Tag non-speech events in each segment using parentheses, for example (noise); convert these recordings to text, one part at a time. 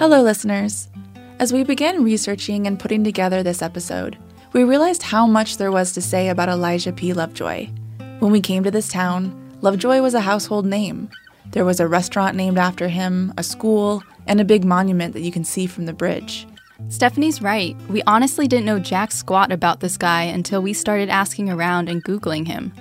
Hello, listeners. As we began researching and putting together this episode, we realized how much there was to say about Elijah P. Lovejoy. When we came to this town, Lovejoy was a household name. There was a restaurant named after him, a school, and a big monument that you can see from the bridge. Stephanie's right. We honestly didn't know jack squat about this guy until we started asking around and Googling him.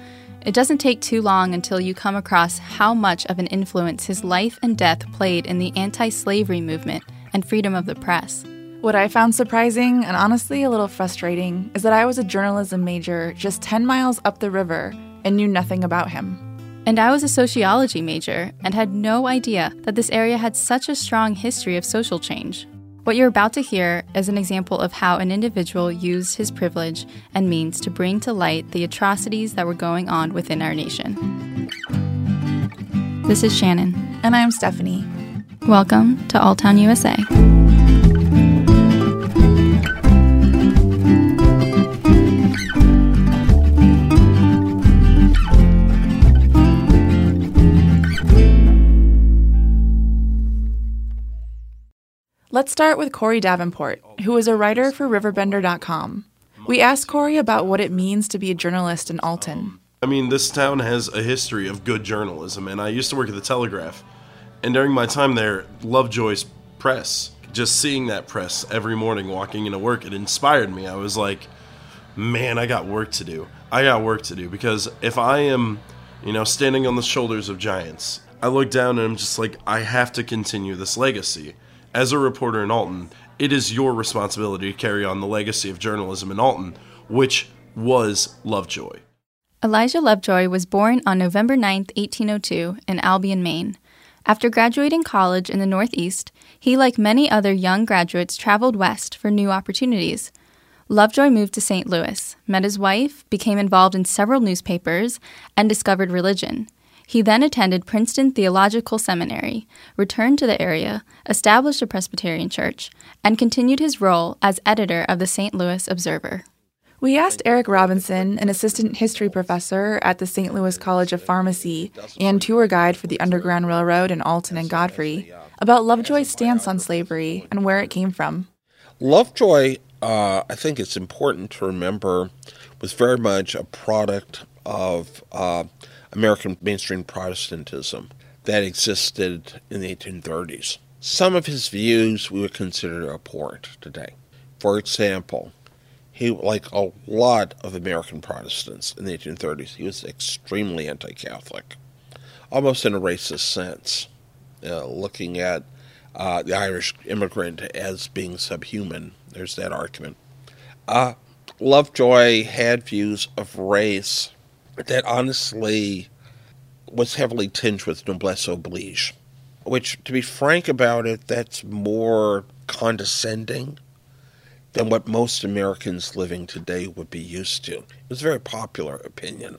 It doesn't take too long until you come across how much of an influence his life and death played in the anti slavery movement and freedom of the press. What I found surprising and honestly a little frustrating is that I was a journalism major just 10 miles up the river and knew nothing about him. And I was a sociology major and had no idea that this area had such a strong history of social change. What you're about to hear is an example of how an individual used his privilege and means to bring to light the atrocities that were going on within our nation. This is Shannon. And I'm Stephanie. Welcome to Alltown USA. Let's start with Corey Davenport, who is a writer for Riverbender.com. We asked Corey about what it means to be a journalist in Alton. I mean, this town has a history of good journalism, and I used to work at the Telegraph. And during my time there, Lovejoy's press, just seeing that press every morning walking into work, it inspired me. I was like, man, I got work to do. I got work to do because if I am, you know, standing on the shoulders of giants, I look down and I'm just like, I have to continue this legacy as a reporter in Alton, it is your responsibility to carry on the legacy of journalism in Alton, which was Lovejoy. Elijah Lovejoy was born on November 9, 1802, in Albion, Maine. After graduating college in the Northeast, he, like many other young graduates, traveled west for new opportunities. Lovejoy moved to St. Louis, met his wife, became involved in several newspapers, and discovered religion. He then attended Princeton Theological Seminary, returned to the area, established a Presbyterian church, and continued his role as editor of the St. Louis Observer. We asked Eric Robinson, an assistant history professor at the St. Louis College of Pharmacy and tour guide for the Underground Railroad in Alton and Godfrey, about Lovejoy's stance on slavery and where it came from. Lovejoy, uh, I think it's important to remember, was very much a product of uh, American mainstream Protestantism that existed in the 1830s. Some of his views we would consider abhorrent today. For example, he, like a lot of American Protestants in the 1830s, he was extremely anti Catholic, almost in a racist sense, uh, looking at uh, the Irish immigrant as being subhuman. There's that argument. Uh, Lovejoy had views of race that honestly was heavily tinged with noblesse oblige, which, to be frank about it, that's more condescending than what most Americans living today would be used to. It was a very popular opinion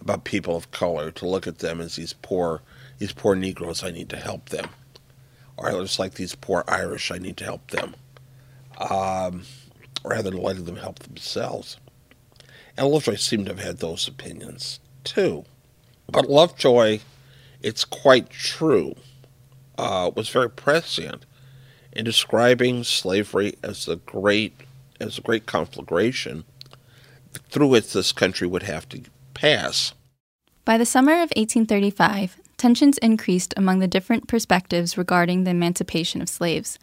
about people of color to look at them as these poor, these poor Negroes. I need to help them, or just like these poor Irish. I need to help them, um, rather than letting them help themselves. And Lovejoy seemed to have had those opinions too. But Lovejoy, it's quite true, uh, was very prescient in describing slavery as the great as a great conflagration through which this country would have to pass. By the summer of 1835, tensions increased among the different perspectives regarding the emancipation of slaves.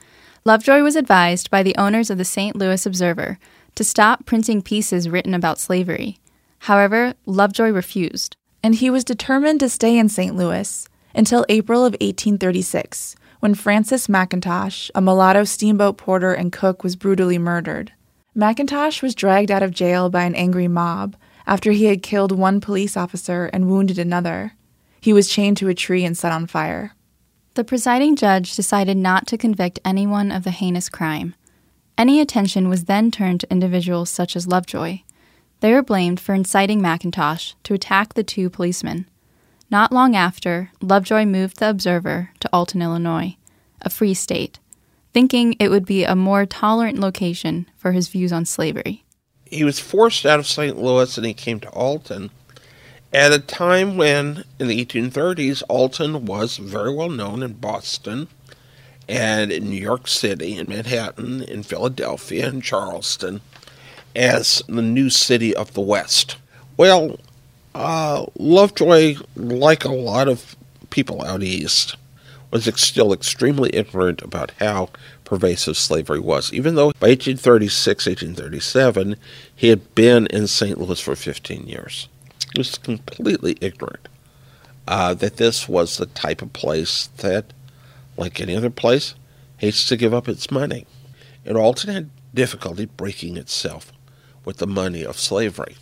Lovejoy was advised by the owners of the St. Louis Observer to stop printing pieces written about slavery. However, Lovejoy refused. And he was determined to stay in St. Louis until April of 1836, when Francis McIntosh, a mulatto steamboat porter and cook, was brutally murdered. McIntosh was dragged out of jail by an angry mob after he had killed one police officer and wounded another. He was chained to a tree and set on fire. The presiding judge decided not to convict anyone of the heinous crime. Any attention was then turned to individuals such as Lovejoy. They were blamed for inciting McIntosh to attack the two policemen. Not long after, Lovejoy moved the Observer to Alton, Illinois, a free state, thinking it would be a more tolerant location for his views on slavery. He was forced out of St. Louis and he came to Alton at a time when, in the 1830s, Alton was very well known in Boston and in New York City, in Manhattan, in Philadelphia, in Charleston, as the new city of the West. Well, uh, Lovejoy, like a lot of people out east, was still extremely ignorant about how pervasive slavery was, even though by 1836, 1837, he had been in St. Louis for 15 years. He was completely ignorant uh, that this was the type of place that, like any other place, hates to give up its money. And Alton had difficulty breaking itself with the money of slavery.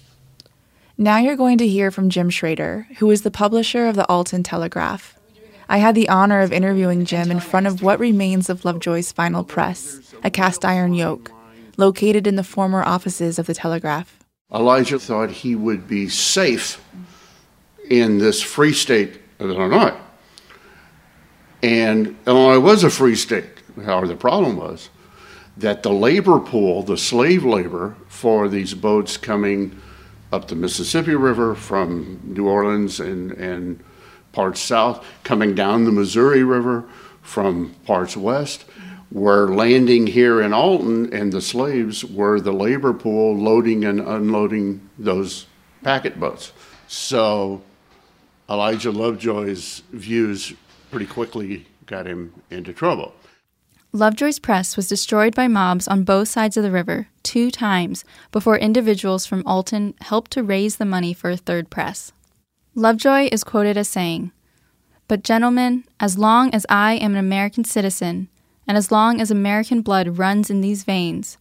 Now you're going to hear from Jim Schrader, who is the publisher of the Alton Telegraph. I had the honor of interviewing Jim in front of what remains of Lovejoy's final press, a cast iron yoke, located in the former offices of the Telegraph. Elijah thought he would be safe in this free state of Illinois. And Illinois was a free state. However, the problem was that the labor pool, the slave labor for these boats coming up the Mississippi River from New Orleans and, and parts south, coming down the Missouri River from parts west, were landing here in Alton, and the slaves were the labor pool loading and unloading those packet boats. So Elijah Lovejoy's views pretty quickly got him into trouble. Lovejoy's press was destroyed by mobs on both sides of the river two times before individuals from Alton helped to raise the money for a third press. Lovejoy is quoted as saying, But, gentlemen, as long as I am an American citizen, and as long as American blood runs in these veins,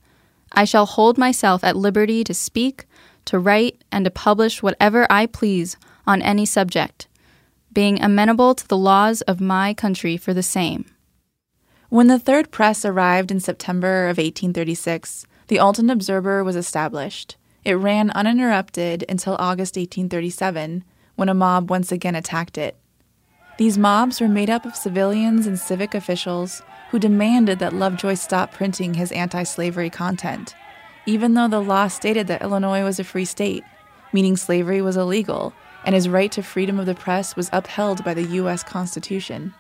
I shall hold myself at liberty to speak, to write, and to publish whatever I please on any subject, being amenable to the laws of my country for the same. When the third press arrived in September of 1836, the Alton Observer was established. It ran uninterrupted until August 1837, when a mob once again attacked it. These mobs were made up of civilians and civic officials who demanded that Lovejoy stop printing his anti slavery content, even though the law stated that Illinois was a free state, meaning slavery was illegal, and his right to freedom of the press was upheld by the U.S. Constitution.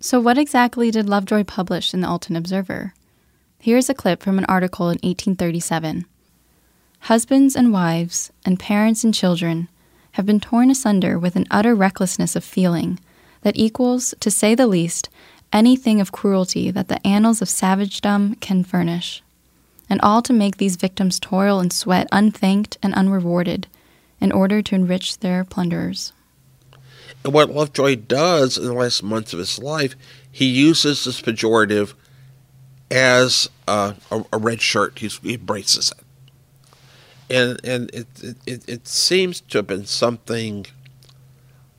So, what exactly did Lovejoy publish in the Alton Observer? Here's a clip from an article in 1837 Husbands and wives, and parents and children, have been torn asunder with an utter recklessness of feeling that equals, to say the least, anything of cruelty that the annals of savagedom can furnish. And all to make these victims toil and sweat unthanked and unrewarded, in order to enrich their plunderers. And what Lovejoy does in the last months of his life, he uses this pejorative as a, a, a red shirt. He's, he embraces it and and it it, it seems to have been something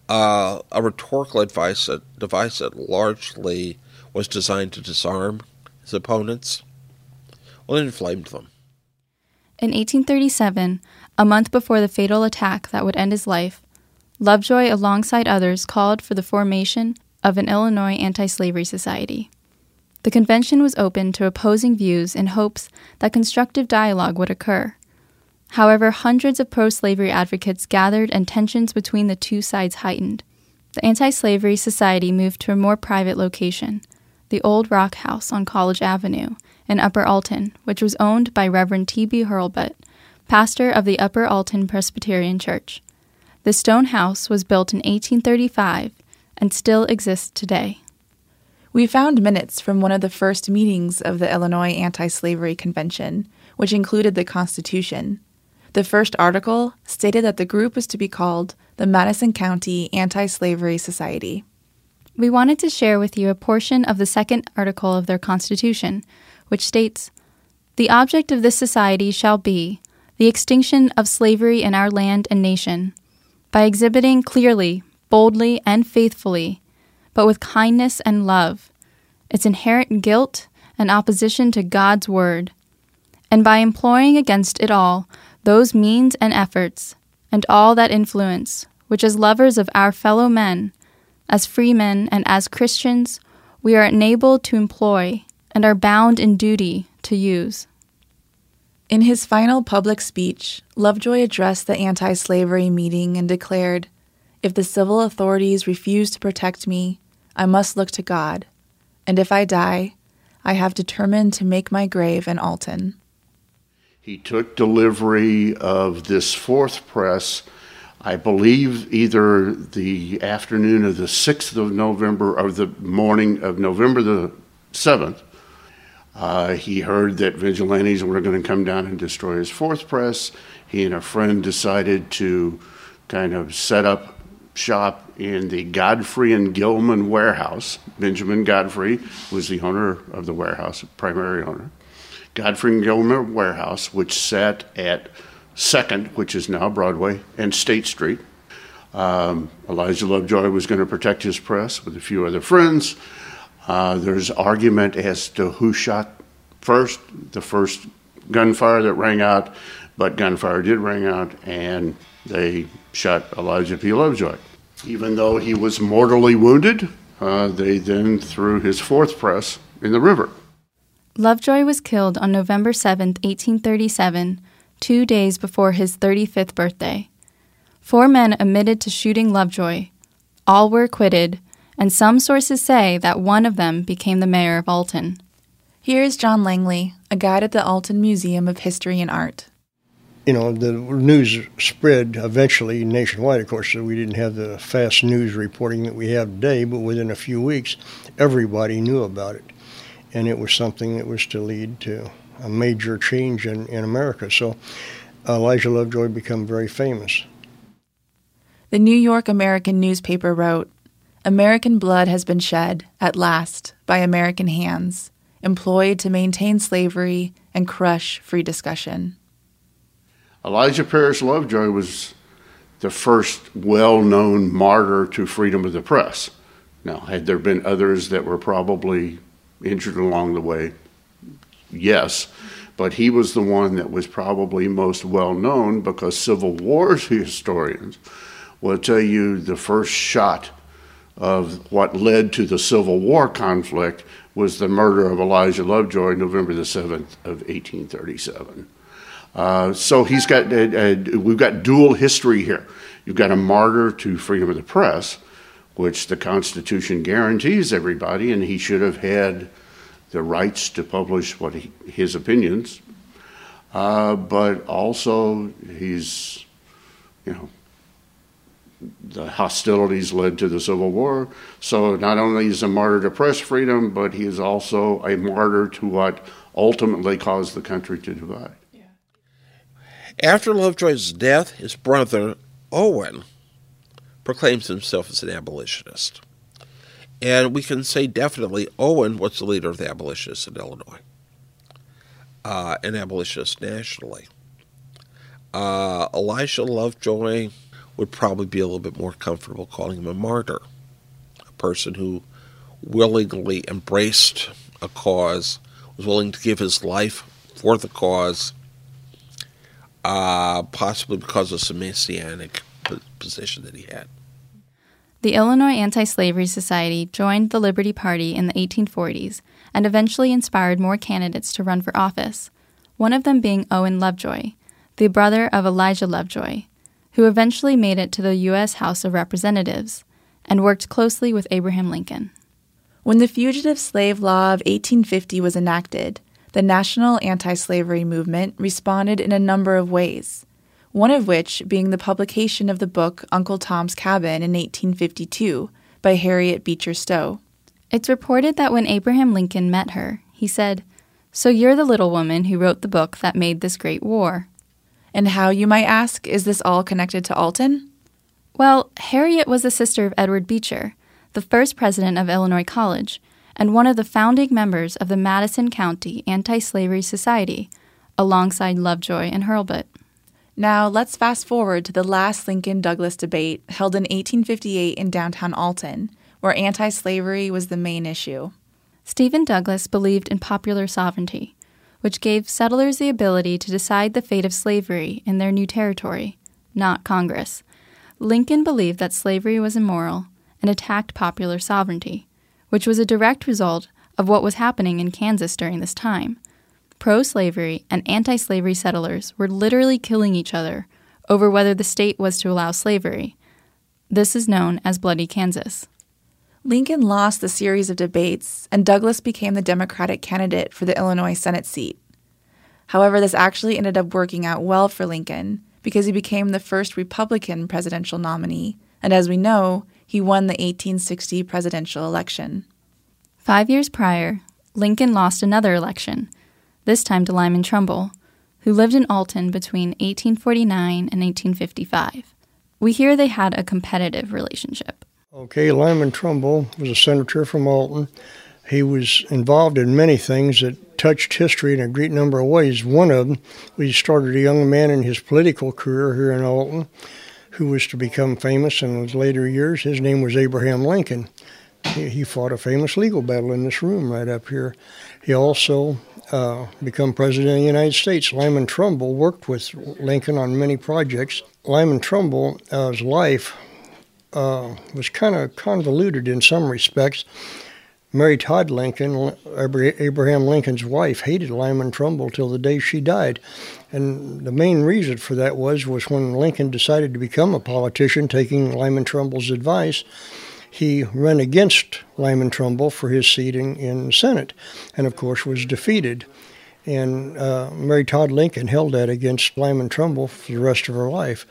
uh, a rhetorical advice that, device that largely was designed to disarm his opponents. Well, it inflamed them. In 1837, a month before the fatal attack that would end his life, Lovejoy, alongside others, called for the formation of an Illinois anti slavery society. The convention was open to opposing views in hopes that constructive dialogue would occur. However, hundreds of pro slavery advocates gathered and tensions between the two sides heightened. The Anti Slavery Society moved to a more private location, the Old Rock House on College Avenue in Upper Alton, which was owned by Reverend T.B. Hurlbut, pastor of the Upper Alton Presbyterian Church. The stone house was built in 1835 and still exists today. We found minutes from one of the first meetings of the Illinois Anti Slavery Convention, which included the Constitution. The first article stated that the group was to be called the Madison County Anti Slavery Society. We wanted to share with you a portion of the second article of their Constitution, which states The object of this society shall be the extinction of slavery in our land and nation, by exhibiting clearly, boldly, and faithfully, but with kindness and love, its inherent guilt and opposition to God's word, and by employing against it all those means and efforts, and all that influence, which as lovers of our fellow men, as freemen and as Christians, we are enabled to employ and are bound in duty to use. In his final public speech, Lovejoy addressed the anti slavery meeting and declared, If the civil authorities refuse to protect me, I must look to God, and if I die, I have determined to make my grave in Alton. He took delivery of this fourth press, I believe, either the afternoon of the 6th of November or the morning of November the 7th. Uh, he heard that vigilantes were going to come down and destroy his fourth press. He and a friend decided to kind of set up shop in the Godfrey and Gilman warehouse. Benjamin Godfrey was the owner of the warehouse, primary owner. Godfrey and Gilman warehouse, which sat at Second, which is now Broadway, and State Street. Um, Elijah Lovejoy was going to protect his press with a few other friends. Uh, there's argument as to who shot first, the first gunfire that rang out, but gunfire did ring out, and they shot Elijah P. Lovejoy. Even though he was mortally wounded, uh, they then threw his fourth press in the river. Lovejoy was killed on November 7, 1837, two days before his 35th birthday. Four men admitted to shooting Lovejoy. All were acquitted, and some sources say that one of them became the mayor of Alton. Here is John Langley, a guide at the Alton Museum of History and Art. You know, the news spread eventually nationwide, of course, so we didn't have the fast news reporting that we have today, but within a few weeks, everybody knew about it. And it was something that was to lead to a major change in, in America. So Elijah Lovejoy became very famous. The New York American newspaper wrote American blood has been shed, at last, by American hands, employed to maintain slavery and crush free discussion. Elijah Parish Lovejoy was the first well known martyr to freedom of the press. Now, had there been others that were probably injured along the way? Yes. But he was the one that was probably most well known because Civil War (laughs) historians will tell you the first shot of what led to the Civil War conflict was the murder of Elijah Lovejoy, November the 7th of 1837. Uh, so he's got, uh, uh, we've got dual history here. You've got a martyr to freedom of the press, which the Constitution guarantees everybody, and he should have had the rights to publish what he, his opinions. Uh, but also, he's, you know, the hostilities led to the Civil War. So not only is a martyr to press freedom, but he is also a martyr to what ultimately caused the country to divide. After Lovejoy's death, his brother Owen proclaims himself as an abolitionist. And we can say definitely Owen was the leader of the abolitionists in Illinois, uh, an abolitionist nationally. Uh, Elijah Lovejoy would probably be a little bit more comfortable calling him a martyr, a person who willingly embraced a cause, was willing to give his life for the cause, uh, possibly because of some messianic position that he had. The Illinois Anti Slavery Society joined the Liberty Party in the 1840s and eventually inspired more candidates to run for office, one of them being Owen Lovejoy, the brother of Elijah Lovejoy, who eventually made it to the U.S. House of Representatives and worked closely with Abraham Lincoln. When the Fugitive Slave Law of 1850 was enacted, the national anti slavery movement responded in a number of ways one of which being the publication of the book Uncle Tom's Cabin in 1852 by Harriet Beecher Stowe. It's reported that when Abraham Lincoln met her, he said, So you're the little woman who wrote the book that made this great war. And how, you might ask, is this all connected to Alton? Well, Harriet was the sister of Edward Beecher, the first president of Illinois College, and one of the founding members of the Madison County Anti Slavery Society, alongside Lovejoy and Hurlbut. Now, let's fast forward to the last Lincoln Douglas debate held in 1858 in downtown Alton, where anti slavery was the main issue. Stephen Douglas believed in popular sovereignty, which gave settlers the ability to decide the fate of slavery in their new territory, not Congress. Lincoln believed that slavery was immoral and attacked popular sovereignty, which was a direct result of what was happening in Kansas during this time pro slavery and anti slavery settlers were literally killing each other over whether the state was to allow slavery. This is known as Bloody Kansas. Lincoln lost the series of debates, and Douglas became the Democratic candidate for the Illinois Senate seat. However, this actually ended up working out well for Lincoln because he became the first Republican presidential nominee, and as we know, he won the 1860 presidential election. Five years prior, Lincoln lost another election, this time to Lyman Trumbull, who lived in Alton between 1849 and 1855. We hear they had a competitive relationship. Okay, Lyman Trumbull was a senator from Alton. He was involved in many things that touched history in a great number of ways. One of them, he started a young man in his political career here in Alton who was to become famous in his later years. His name was Abraham Lincoln. He, fought a famous legal battle in this room right up here. He also uh, president of the United States. Lyman Trumbull worked with Lincoln on many projects. Lyman Trumbull's uh, life uh, was kind of convoluted in some respects. Mary Todd Lincoln, Abraham Lincoln's wife, hated Lyman Trumbull till the day she died. And the main reason for that was was when Lincoln decided to become a politician, taking Lyman Trumbull's advice, he ran against Lyman Trumbull for his seat in, in the Senate, and of course was defeated. And uh, Mary Todd Lincoln held that against Lyman Trumbull for the rest of her life.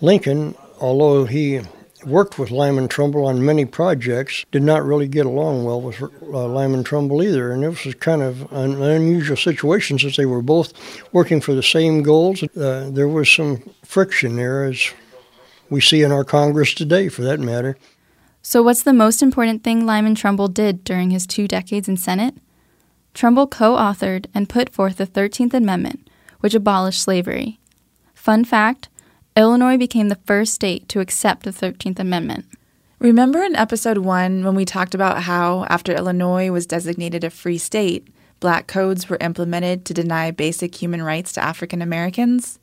Lincoln, although he worked with Lyman Trumbull on many projects, did not really get along well with uh, Lyman Trumbull either. And it was kind of an unusual situation since they were both working for the same goals. Uh, there was some friction there, as we see in our Congress today, for that matter. So, what's the most important thing Lyman Trumbull did during his two decades in Senate? Trumbull co authored and put forth the 13th Amendment, which abolished slavery. Fun fact Illinois became the first state to accept the 13th Amendment. Remember in episode one when we talked about how, after Illinois was designated a free state, black codes were implemented to deny basic human rights to African Americans?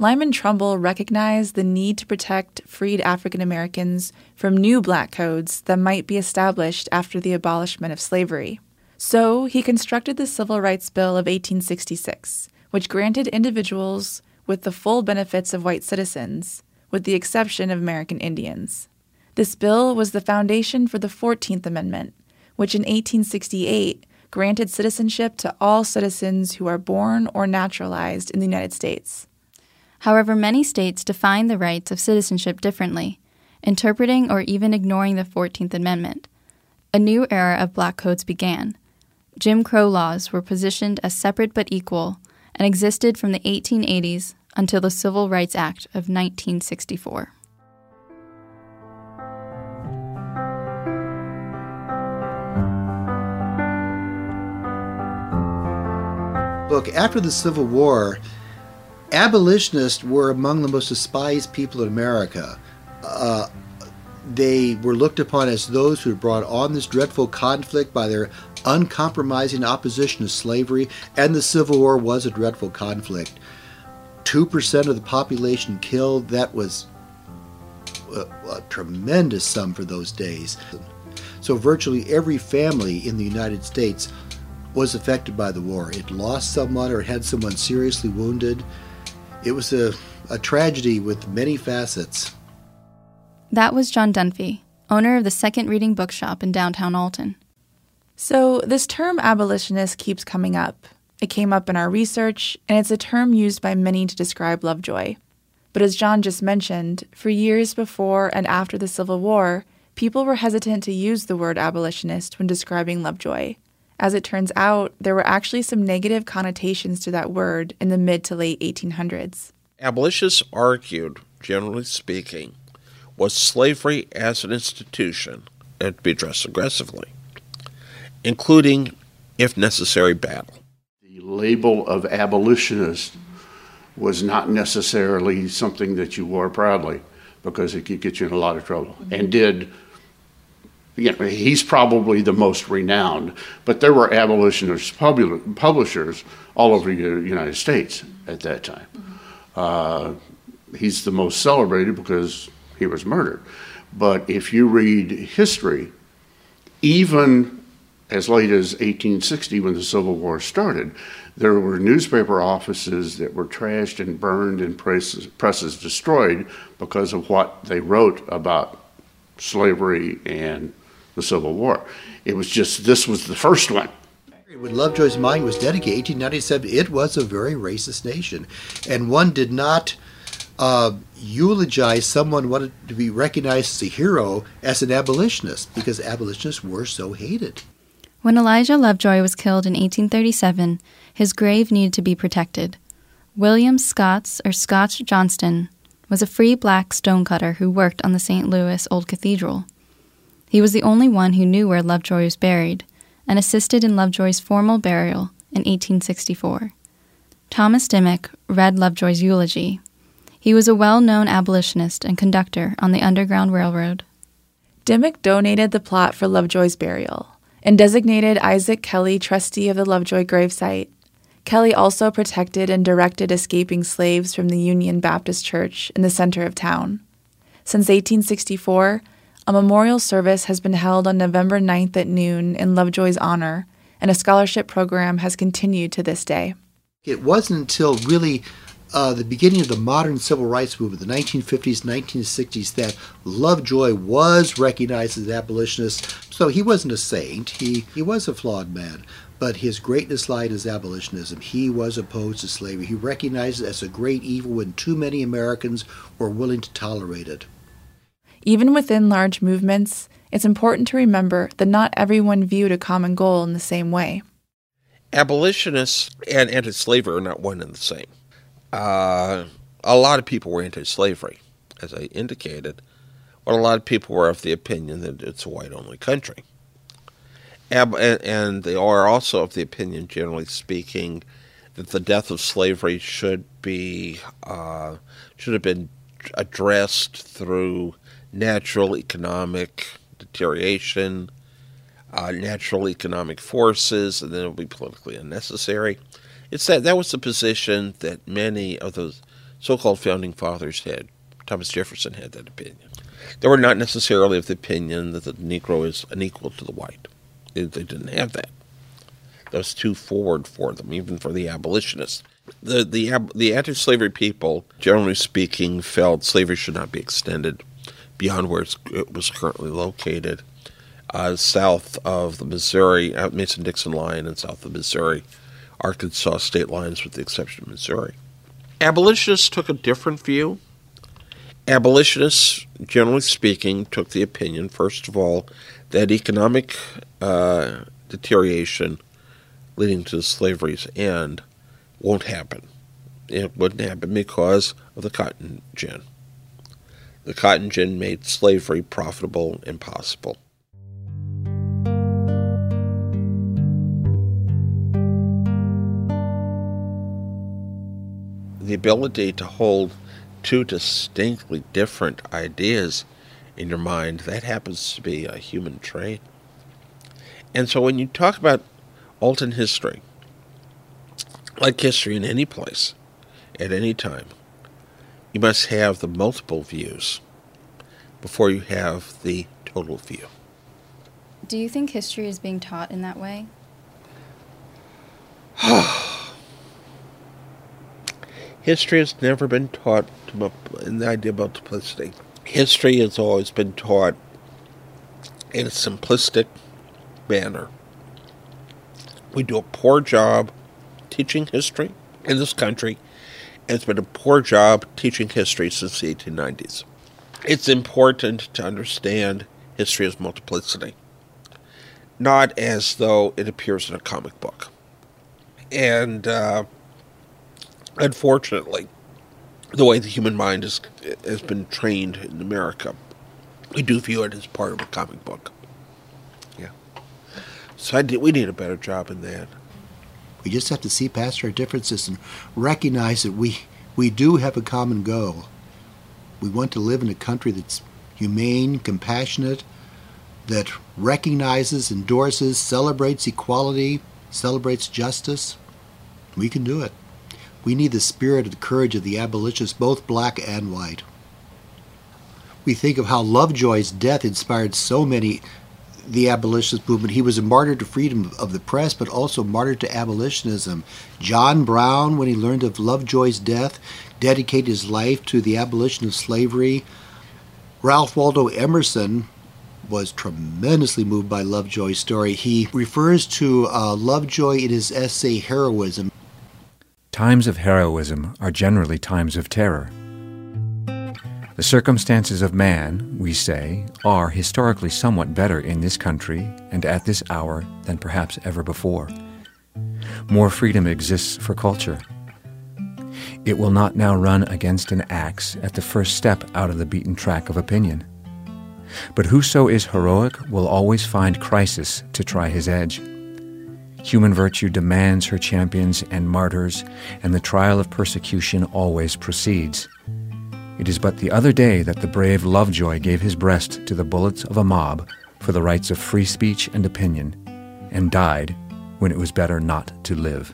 Lyman Trumbull recognized the need to protect freed African Americans from new black codes that might be established after the abolishment of slavery. So he constructed the Civil Rights Bill of 1866, which granted individuals with the full benefits of white citizens, with the exception of American Indians. This bill was the foundation for the 14th Amendment, which in 1868 granted citizenship to all citizens who are born or naturalized in the United States. However, many states define the rights of citizenship differently, interpreting or even ignoring the 14th Amendment. A new era of black codes began. Jim Crow laws were positioned as separate but equal and existed from the 1880s until the Civil Rights Act of 1964. Look, after the Civil War, abolitionists were among the most despised people in America. Uh, they were looked upon as those who had brought on this dreadful conflict by their uncompromising opposition to slavery, and the Civil War was a dreadful conflict. 2% of the population killed, that was a, a tremendous sum for those days. So, virtually every family in the United States was affected by the war. It lost someone or had someone seriously wounded. It was a, a tragedy with many facets. That was John Dunphy, owner of the Second Reading Bookshop in downtown Alton. So, this term abolitionist keeps coming up. It came up in our research, and it's a term used by many to describe Lovejoy. But as John just mentioned, for years before and after the Civil War, people were hesitant to use the word abolitionist when describing Lovejoy. As it turns out, there were actually some negative connotations to that word in the mid to late 1800s. Abolitionists argued, generally speaking, was slavery as an institution and to be addressed aggressively including, if necessary, battle. The label of abolitionist was not necessarily something that you wore proudly because it could get you in a lot of trouble and did you know, he's probably the most renowned, but there were abolitionist publishers all over the United States at that time. Uh, he's the most celebrated because he was murdered. But if you read history, even as late as 1860 when the Civil War started, there were newspaper offices that were trashed and burned and presses, presses destroyed because of what they wrote about slavery and the Civil War. It was just this was the first one. When Lovejoy's mind was dedicated, 1897, it was a very racist nation. And one did not uh, eulogize someone wanted to be recognized as a hero as an abolitionist because abolitionists were so hated. When Elijah Lovejoy was killed in 1837, his grave needed to be protected. William Scotts, or Scotch Johnston, was a free black stonecutter who worked on the St. Louis Old Cathedral. He was the only one who knew where Lovejoy was buried and assisted in Lovejoy's formal burial in 1864. Thomas Dimmock read Lovejoy's eulogy. He was a well known abolitionist and conductor on the Underground Railroad. Dimmock donated the plot for Lovejoy's burial and designated Isaac Kelly trustee of the Lovejoy gravesite. Kelly also protected and directed escaping slaves from the Union Baptist Church in the center of town. Since 1864, a memorial service has been held on November 9th at noon in Lovejoy's honor, and a scholarship program has continued to this day. It wasn't until really uh, the beginning of the modern civil rights movement, the 1950s, 1960s, that Lovejoy was recognized as an abolitionist. So he wasn't a saint, he, he was a flawed man. But his greatness lied in abolitionism. He was opposed to slavery. He recognized it as a great evil when too many Americans were willing to tolerate it. Even within large movements, it's important to remember that not everyone viewed a common goal in the same way. Abolitionists and anti slavery are not one and the same. Uh, a lot of people were anti slavery, as I indicated, but a lot of people were of the opinion that it's a white only country. And, and they are also of the opinion, generally speaking, that the death of slavery should be uh, should have been addressed through natural economic deterioration, uh, natural economic forces, and then it will be politically unnecessary. It's that that was the position that many of the so-called founding fathers had. Thomas Jefferson had that opinion. They were not necessarily of the opinion that the Negro is unequal to the white. They, they didn't have that. That was too forward for them, even for the abolitionists. The the the anti-slavery people, generally speaking, felt slavery should not be extended beyond where it was currently located, uh, south of the Missouri, Mason Dixon line, and south of Missouri, Arkansas state lines, with the exception of Missouri. Abolitionists took a different view. Abolitionists, generally speaking, took the opinion, first of all, that economic uh, deterioration leading to slavery's end won't happen. It wouldn't happen because of the cotton gin. The cotton gin made slavery profitable and possible. The ability to hold two distinctly different ideas in your mind, that happens to be a human trait. And so when you talk about Alton history, like history in any place, at any time, you must have the multiple views before you have the total view. Do you think history is being taught in that way? (sighs) (sighs) history has never been taught in the idea of multiplicity. History has always been taught in a simplistic manner. We do a poor job teaching history in this country and it's been a poor job teaching history since the 1890s. It's important to understand history as multiplicity, not as though it appears in a comic book. And uh, unfortunately, the way the human mind is, has been trained in America, we do view it as part of a comic book. Yeah. So did, we need a better job in that. We just have to see past our differences and recognize that we, we do have a common goal. We want to live in a country that's humane, compassionate, that recognizes, endorses, celebrates equality, celebrates justice. We can do it. We need the spirit and courage of the abolitionists, both black and white. We think of how Lovejoy's death inspired so many the abolitionist movement. He was a martyr to freedom of the press, but also martyr to abolitionism. John Brown, when he learned of Lovejoy's death, dedicated his life to the abolition of slavery. Ralph Waldo Emerson was tremendously moved by Lovejoy's story. He refers to uh, Lovejoy in his essay Heroism. Times of heroism are generally times of terror. The circumstances of man, we say, are historically somewhat better in this country and at this hour than perhaps ever before. More freedom exists for culture. It will not now run against an axe at the first step out of the beaten track of opinion. But whoso is heroic will always find crisis to try his edge. Human virtue demands her champions and martyrs, and the trial of persecution always proceeds. It is but the other day that the brave Lovejoy gave his breast to the bullets of a mob for the rights of free speech and opinion, and died when it was better not to live.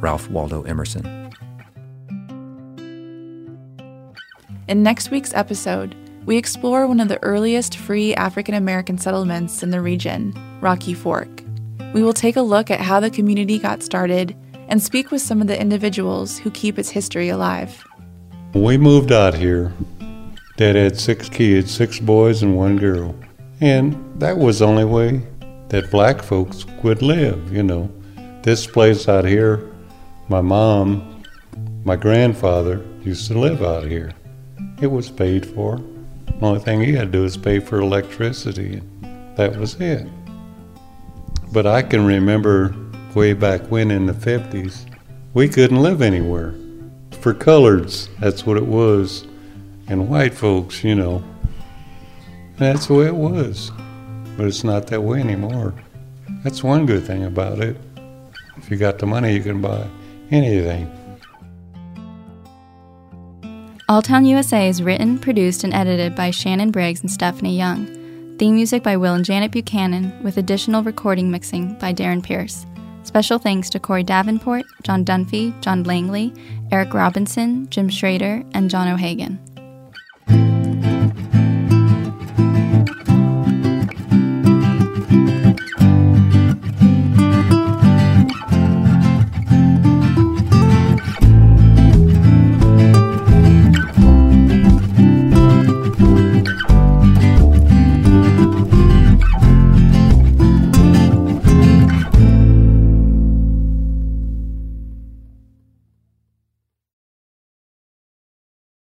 Ralph Waldo Emerson. In next week's episode, we explore one of the earliest free African American settlements in the region, Rocky Fork. We will take a look at how the community got started and speak with some of the individuals who keep its history alive. We moved out here. Dad had six kids, six boys and one girl. And that was the only way that black folks would live, you know. This place out here, my mom, my grandfather used to live out here. It was paid for. The only thing he had to do was pay for electricity. That was it. But I can remember way back when in the 50s, we couldn't live anywhere for coloreds. That's what it was. And white folks, you know. That's the way it was. But it's not that way anymore. That's one good thing about it. If you got the money, you can buy anything. All Town USA is written, produced, and edited by Shannon Briggs and Stephanie Young. Theme music by Will and Janet Buchanan, with additional recording mixing by Darren Pierce. Special thanks to Corey Davenport, John Dunphy, John Langley, Eric Robinson, Jim Schrader, and John O'Hagan.